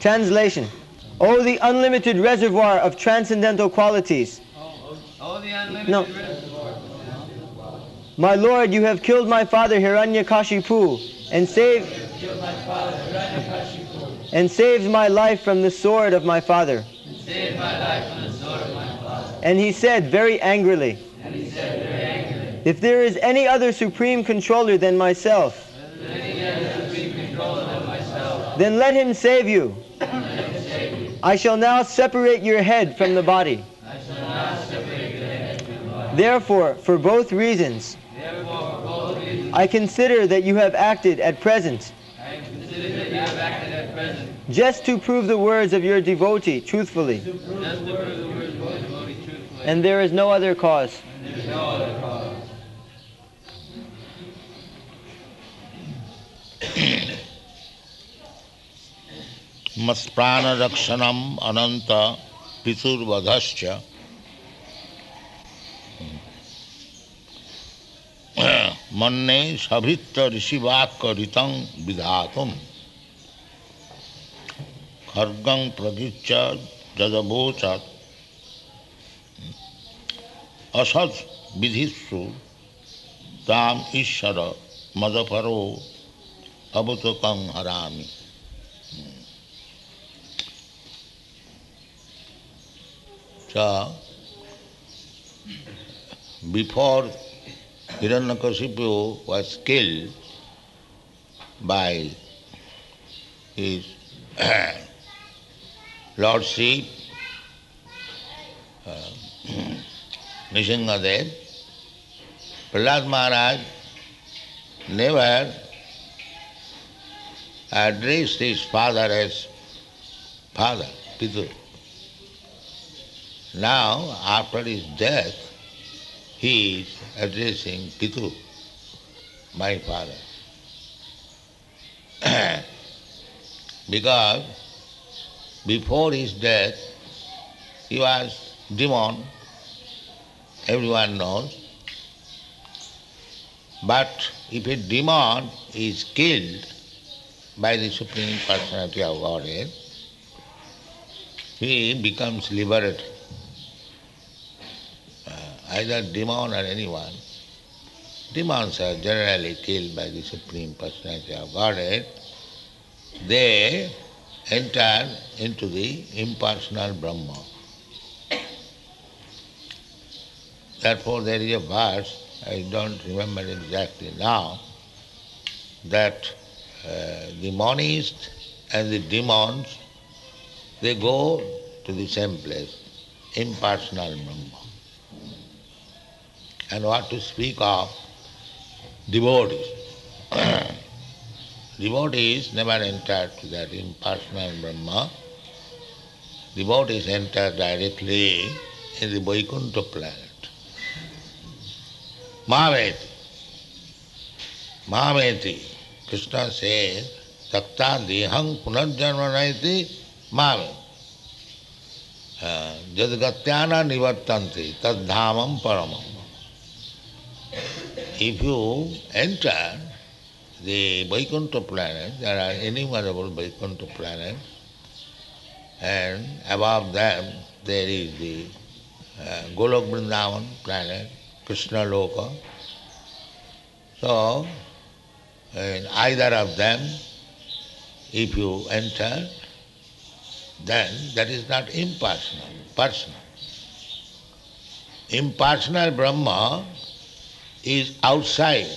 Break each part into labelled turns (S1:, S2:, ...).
S1: Translation O the unlimited reservoir of transcendental qualities.
S2: Oh, oh, oh, the unlimited
S1: No.
S2: reservoir.
S1: My Lord, you have killed my father Hiranyakashipu and saved and saved my life from the sword of my father.
S2: Save my life from the sword of my father.
S1: And he said very angrily,
S2: And said very angrily,
S1: If there is any other supreme controller than myself,
S2: Any other supreme controller than myself,
S1: then let him save you. I shall now separate your head from the body. Therefore, for both reasons, I consider that you have acted at present just to prove the words of your devotee truthfully. and there is no other cause.
S3: মৎপ্রাণরক্ষণম অনন্ত পিতুর্বধশ্চ মন্যে সভিত্ত ঋষিবাক্যরিতং বিধাতুম খর্গং প্রকৃচ্ছ যদবোচ অসৎ বিধিষু তাম ঈশ্বর মদপরো অবতকং হরামি So, before Hiranyakasipu was killed by his lordship, uh, Nishingadev, Prahlad Maharaj never addressed his father as father, Pitu. Now, after his death, he is addressing Pitu, my father. because before his death, he was demon, everyone knows. But if a demon is killed by the Supreme Personality of Godhead, he becomes liberated. Either demon or anyone. Demons are generally killed by the Supreme Personality of Godhead. They enter into the impersonal Brahma. Therefore, there is a verse, I don't remember exactly now, that uh, the monists and the demons, they go to the same place, impersonal Brahma. And what to speak of devotees. devotees never enter to that impersonal Brahma. Devotees enter directly in the Vaikuntha planet. Mahaveti. Mahaveti. Krishna says, Takta dehang punarjanma naiti Mahaveti. Uh, Jadgatyana nivartanti tad dhamam paramam. If you enter the Vaikuntha planet, there are innumerable Vaikuntha planets, and above them there is the uh, Golok Vrindavan planet, Krishna Loka. So, in either of them, if you enter, then that is not impersonal, personal. Impersonal Brahma is outside,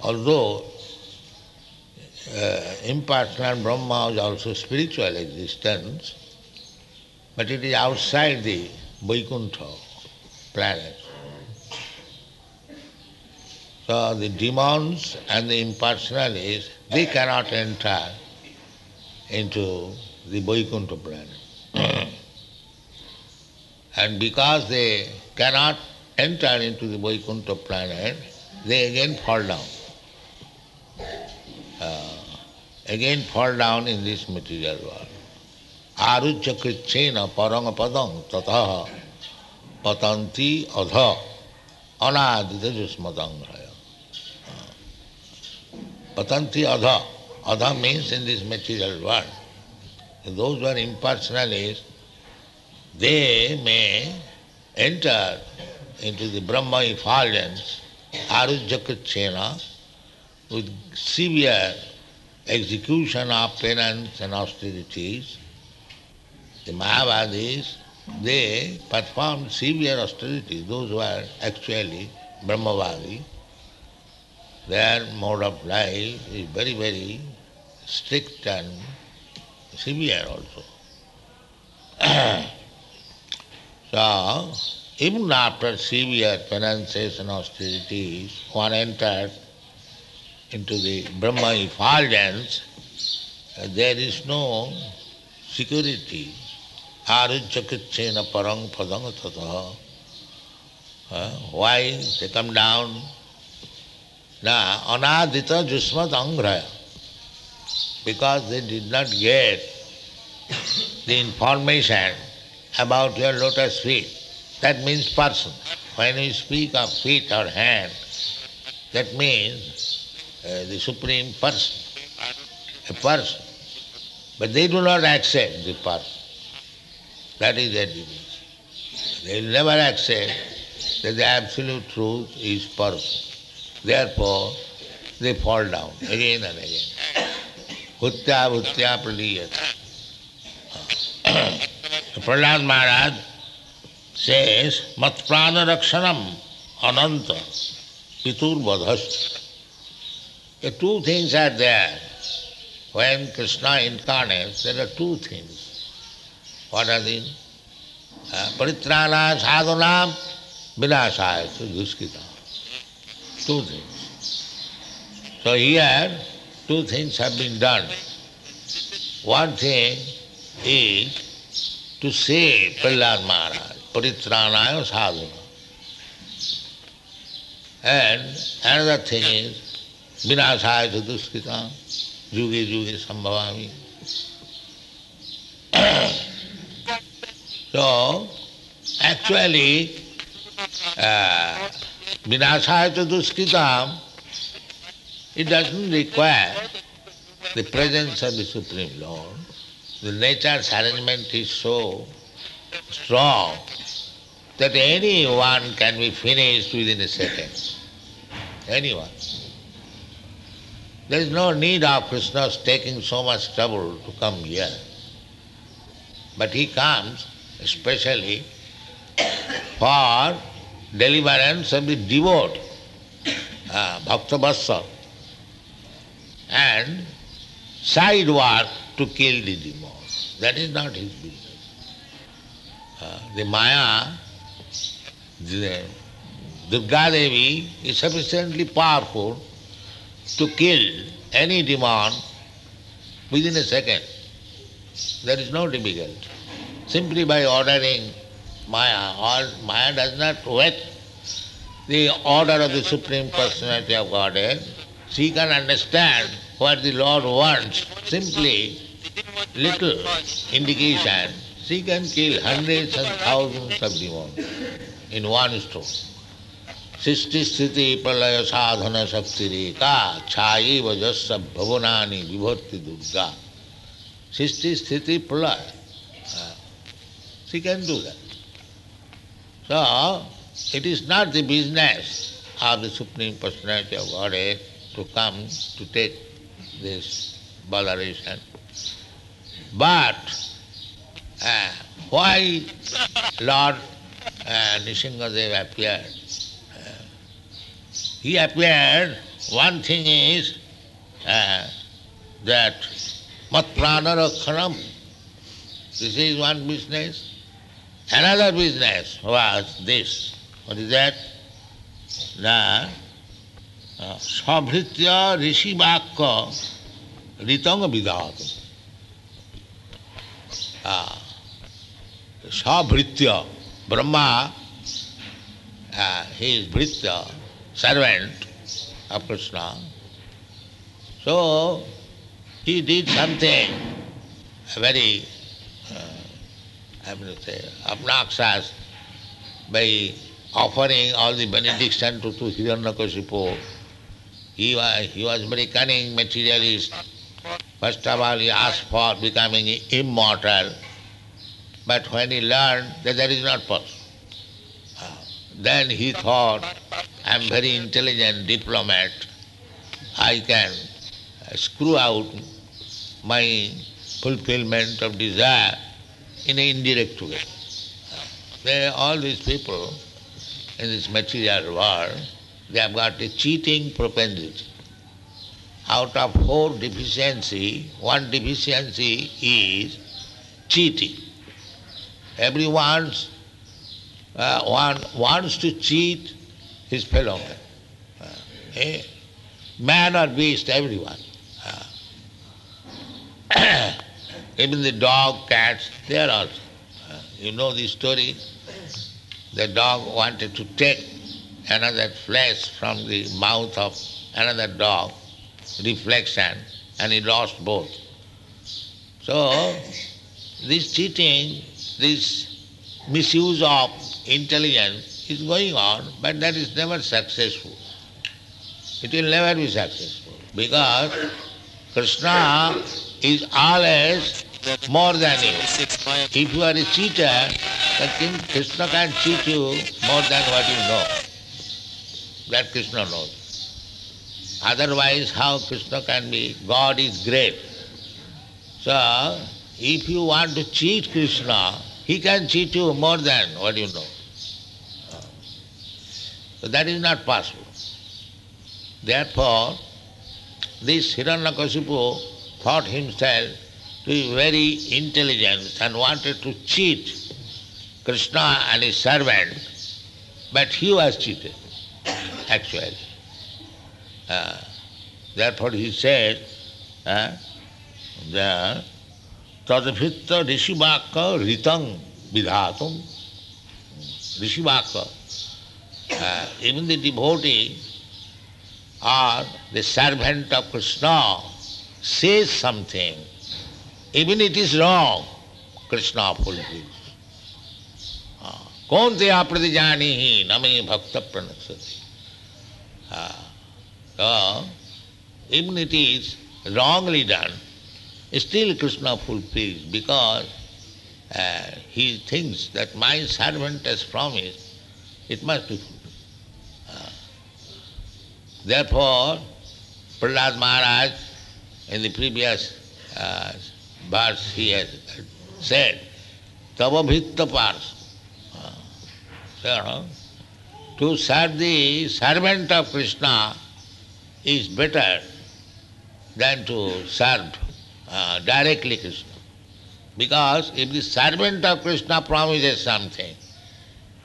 S3: although uh, impersonal Brahma is also spiritual existence, but it is outside the Vaikuntha planet. So the demons and the impersonalists, they cannot enter into the Vaikuntha planet. and because they cannot enter into the Vaikuntha planet, they again fall down. Uh, again fall down in this material world. Arujya krichena paranga padang tataha patanti adha anadita jusmadangraya. Patanti adha. Adha means in this material world. those who are impersonalists, they may enter into the Brahma effulgence, Arujjakachena, with severe execution of penance and austerities. The Mayavadis, they perform severe austerities, those who are actually Brahmavadi. Their mode of life is very, very strict and severe also. so, even after severe penances and austerities, one enters into the Brahma effulgence, uh, there is no security. Parang padang tataha. Uh, why they come down? Now, anadita jusmat angraya. Because they did not get the information about your lotus feet. That means person. When we speak of feet or hand, that means uh, the Supreme Person, a person. But they do not accept the person. That is their disease. They never accept that the absolute truth is person. Therefore, they fall down again and again. Bhutya bhutya praliyata. Prahlad Maharaj says, Matprana rakshanam ananta pitur vadhast. The two things are there. When Krishna incarnates, there are two things. What are? Uh, Paritrana sadhanam vinasaya duskita. Two things. So here, two things have been done. One thing is to save Prahlad Maharaj, Paritranaya sadhana. And another thing is Vinasaya Duskita, Yuge Yuge Sambhavami. so, actually, uh, Vinasaya Duskita, it doesn't require the presence of the Supreme Lord. The nature's arrangement is so strong that anyone can be finished within a second. Anyone. There is no need of Krishna's taking so much trouble to come here. But he comes especially for deliverance of the devote, uh, Bhakta Vassa, and side work to kill the demons. That is not his business. Uh, the Maya, Durga Devi is sufficiently powerful to kill any demon within a second. There is no difficulty. Simply by ordering Maya, or Maya does not wait the order of the Supreme Personality of Godhead. She can understand what the Lord wants. Simply little indication, she can kill hundreds and thousands of demons in one stroke. सृष्टि स्थिति प्रलय साधन शक्ति रेखा छाई वजस्स भवनानी विभूति दुर्गा सृष्टि स्थिति प्रलय she can do that. So, it is not the business of the Supreme Personality of Godhead to come to take this botheration. But uh, why Lord uh, Nishingadev appeared? he appeared, one thing is uh, that matprana rakshanam. This is one business. Another business was this. What is that? The uh, Savritya Rishi Vakka Ritanga Vidhat. Savritya, Brahma, uh, he is Bhritya, servant of Krishna. So he did something very, uh, I to say, obnoxious by offering all the benediction to, to Hiranyakashipu. He was, he was very cunning materialist. First of all, he asked for becoming immortal, but when he learned that that is not possible, then he thought, I am very intelligent diplomat, I can uh, screw out my fulfillment of desire in an indirect way. They, all these people in this material world, they have got a cheating propensity. Out of four deficiency, one deficiency is cheating. Everyone uh, one wants to cheat his fellow man. Uh, eh? Man or beast, everyone. Uh, even the dog, cats, they are also. Uh, you know the story? The dog wanted to take another flesh from the mouth of another dog, reflection, and he lost both. So, this cheating, this misuse of intelligence is going on, but that is never successful. It will never be successful because Krishna is always more than you. If you are a cheater, then Krishna can cheat you more than what you know. That Krishna knows. Otherwise, how Krishna can be? God is great. So, if you want to cheat Krishna, he can cheat you more than what you know. So that is not possible. Therefore, this Hiranyakasipu thought himself to be very intelligent and wanted to cheat Krishna and his servant, but he was cheated, actually. Uh, therefore he said, uh, that तदभित्त ऋषिवाक्य विधा विधातुम ऋषिवाक्य even the are the servant of Krishna से something. Even it is wrong Krishna fulfil कौन थे आप प्रति जानी ही, न मे भक्त प्रणसती। Even it is wrongly done still Krishna fulfills because uh, he thinks that my servant has promised, it must be fulfilled. Uh, therefore, Prahlad Maharaj in the previous uh, verse he has said, Tava Bhitta Pars. So, to serve the servant of Krishna is better than to serve uh, directly Krishna. Because if the servant of Krishna promises something,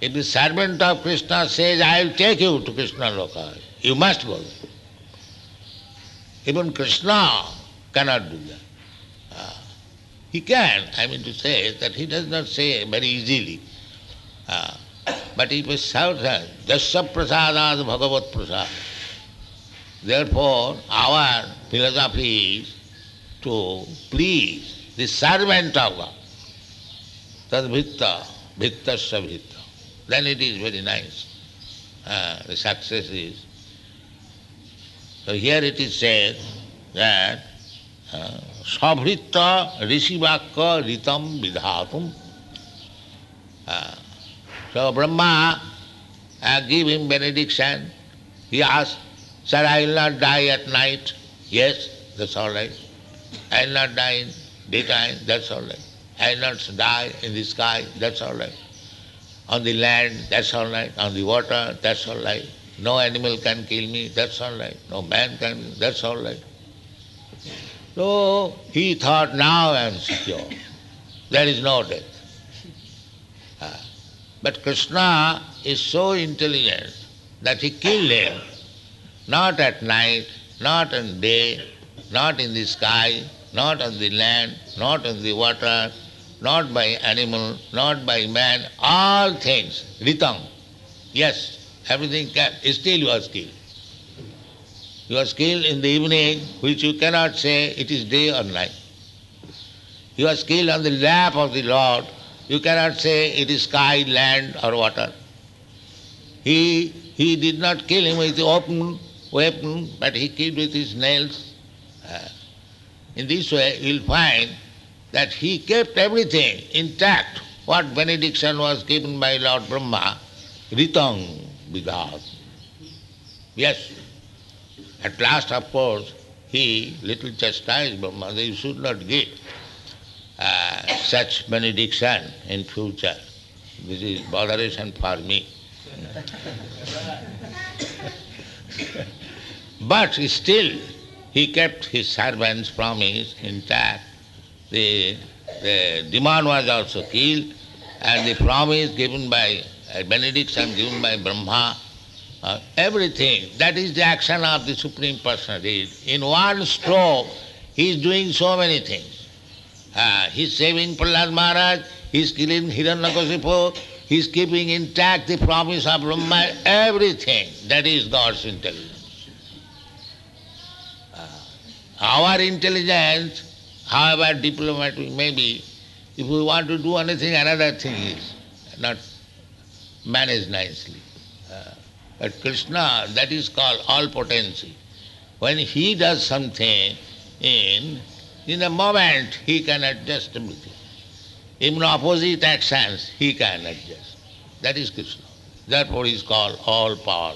S3: if the servant of Krishna says, I will take you to Krishna Loka, you must go there. Even Krishna cannot do that. Uh, he can, I mean to say that he does not say very easily. Uh, but it was shouted, Jasya prasadad bhagavat prasad. Therefore, our philosophy is to please the servant of God. Tad bhitta, bhittasya bhitta. Then it is very nice. Uh, the success is. So here it is said that sabhritta rishivakka ritam vidhatum. Uh, so Brahma uh, give him benediction. He asked, Sir, I will not die at night. Yes, that's all right. I will not die in daytime, that's all right. I will not die in the sky, that's all right. On the land, that's all right. On the water, that's all right. No animal can kill me, that's all right. No man can, that's all right. So he thought, now I am secure. There is no death. Ah. But Krishna is so intelligent that he killed him, not at night, not in day, not in the sky, not on the land, not on the water, not by animal, not by man, all things, ritam. Yes, everything can, still you are skilled. You are skilled in the evening, which you cannot say it is day or night. You are skilled on the lap of the Lord, you cannot say it is sky, land, or water. He, he did not kill him with the open weapon, but he killed with his nails. In this way, you'll find that he kept everything intact. What benediction was given by Lord Brahma, Ritang Vidhat. Yes. At last, of course, he little chastised Brahma that you should not give uh, such benediction in future. This is botheration for me. but still, he kept his servant's promise intact. The, the demand was also killed, and the promise given by, a benediction given by Brahma, uh, everything, that is the action of the Supreme Personality. In one stroke, he is doing so many things. Uh, he is saving Prahlad Maharaj, he is killing Hiranyakasipu, he is keeping intact the promise of Brahma, everything. That is God's intelligence. Uh, our intelligence, however diplomatic may be, if we want to do anything, another thing is not managed nicely. Uh, but Krishna, that is called all potency. When he does something in in a moment he can adjust everything. Even opposite actions he can adjust. That is Krishna. Therefore he is called all power.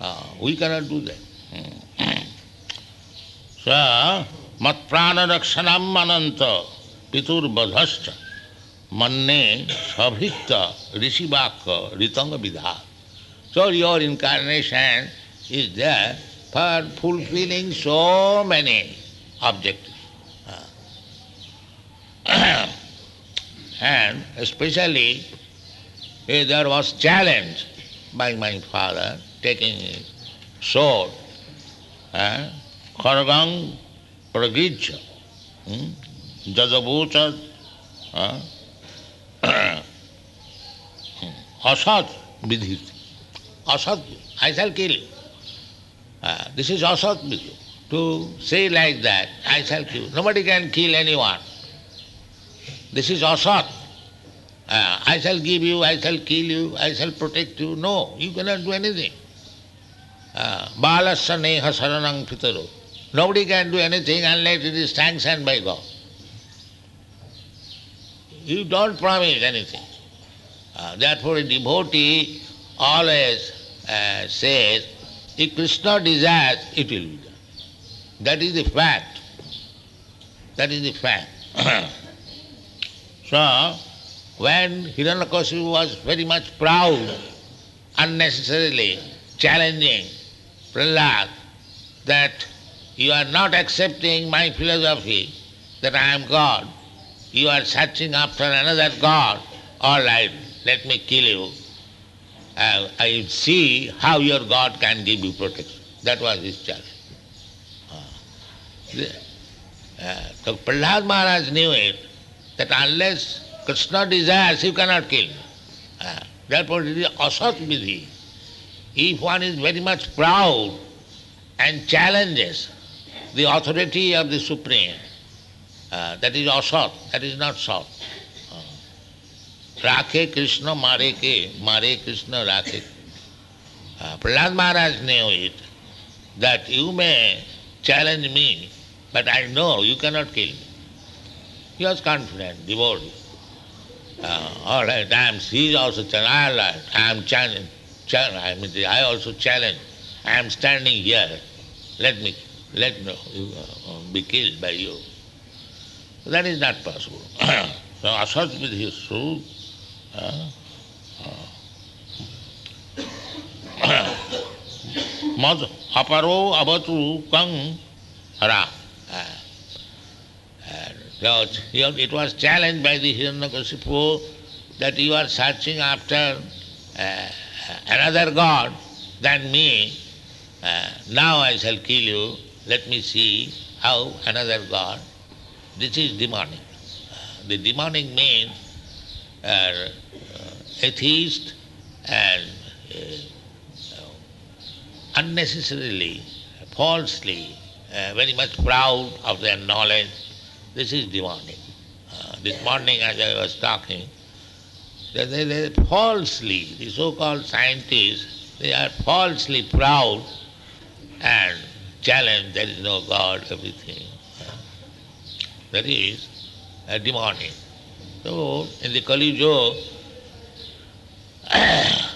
S3: Uh, we cannot do that. मत मत्प्राणरक्षण अनंत पितुर्वधश्च मन्ने सभित ऋषि वाक ऋतंग विधा। So your incarnation is the for fulfilling so many object and specially there was challenge by my father taking sword Hmm, Jadabucha, eh, Asad Vidhi. Asad, I shall kill you. Uh, this is Asad Vidhi. To say like that, I shall kill. Nobody can kill anyone. This is asat. Uh, I shall give you, I shall kill you, I shall protect you. No, you cannot do anything. Uh, balasya neha saranang pitaro. Nobody can do anything unless it is sanctioned by God. You don't promise anything. Uh, therefore, a devotee always uh, says, if Krishna desires, it will be done. That is the fact. That is the fact. so, when Hiranyakasipu was very much proud, unnecessarily challenging Prahlad that you are not accepting my philosophy that I am God, you are searching after another God, all right, let me kill you. Uh, I see how your God can give you protection. That was his challenge. Uh, so Prahlad Maharaj knew it, that unless Krishna desires, you cannot kill. Uh, therefore it is asat vidhi. If one is very much proud and challenges the authority of the Supreme, uh, that is asat, that is not sat. Rakhe Krishna mare ke, mare Krishna rakhe. Uh, Prahlad Maharaj knew it, that you may challenge me, but I know you cannot kill me. He was confident, devotee. Uh, all right, I am, he is also challenged. I am challenged. I mean, I also challenge. I am standing here. Let me, let me uh, be killed by you. That is not possible. so asat with his true. Uh, aparo abatu kang hara. So it was challenged by the Hiranyakasipu that you are searching after uh, another god than me. Uh, now I shall kill you. Let me see how another god. This is demonic. Uh, the demonic means uh, atheist and uh, unnecessarily, falsely, uh, very much proud of their knowledge. This is demonic. Uh, this morning, as I was talking, they, they, they falsely, the so-called scientists, they are falsely proud and challenge there is no God, everything. that is a demonic. So in the Kali Yuga,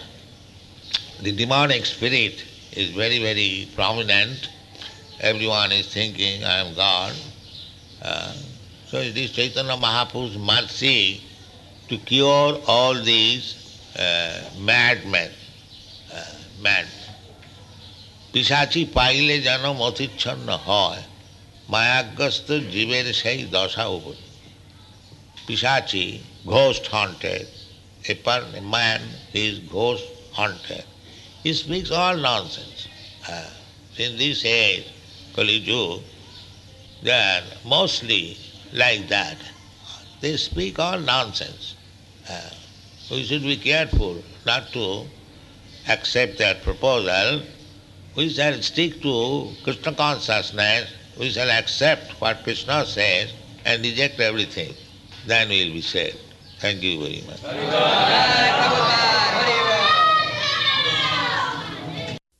S3: the demonic spirit is very, very prominent. Everyone is thinking, I am God. Uh, so it is Chaitanya Mahaprabhu's mercy to cure all these uh, madmen, uh, mad. পিসাচি পাইলে যেন মতিচ্ছন্ন হয় মায়াগ্রস্ত জীবের সেই দশা উপর পিসাচি ghost haunted, a per- a man is ghost haunted. He speaks all nonsense. Uh, in this age, Kali Yuga, they are mostly like that. They speak all nonsense. Uh, we should be careful not to accept their proposal. we shall stick to Krishna consciousness. We shall accept what Krishna says and reject everything. Then we will be saved. Thank you very much.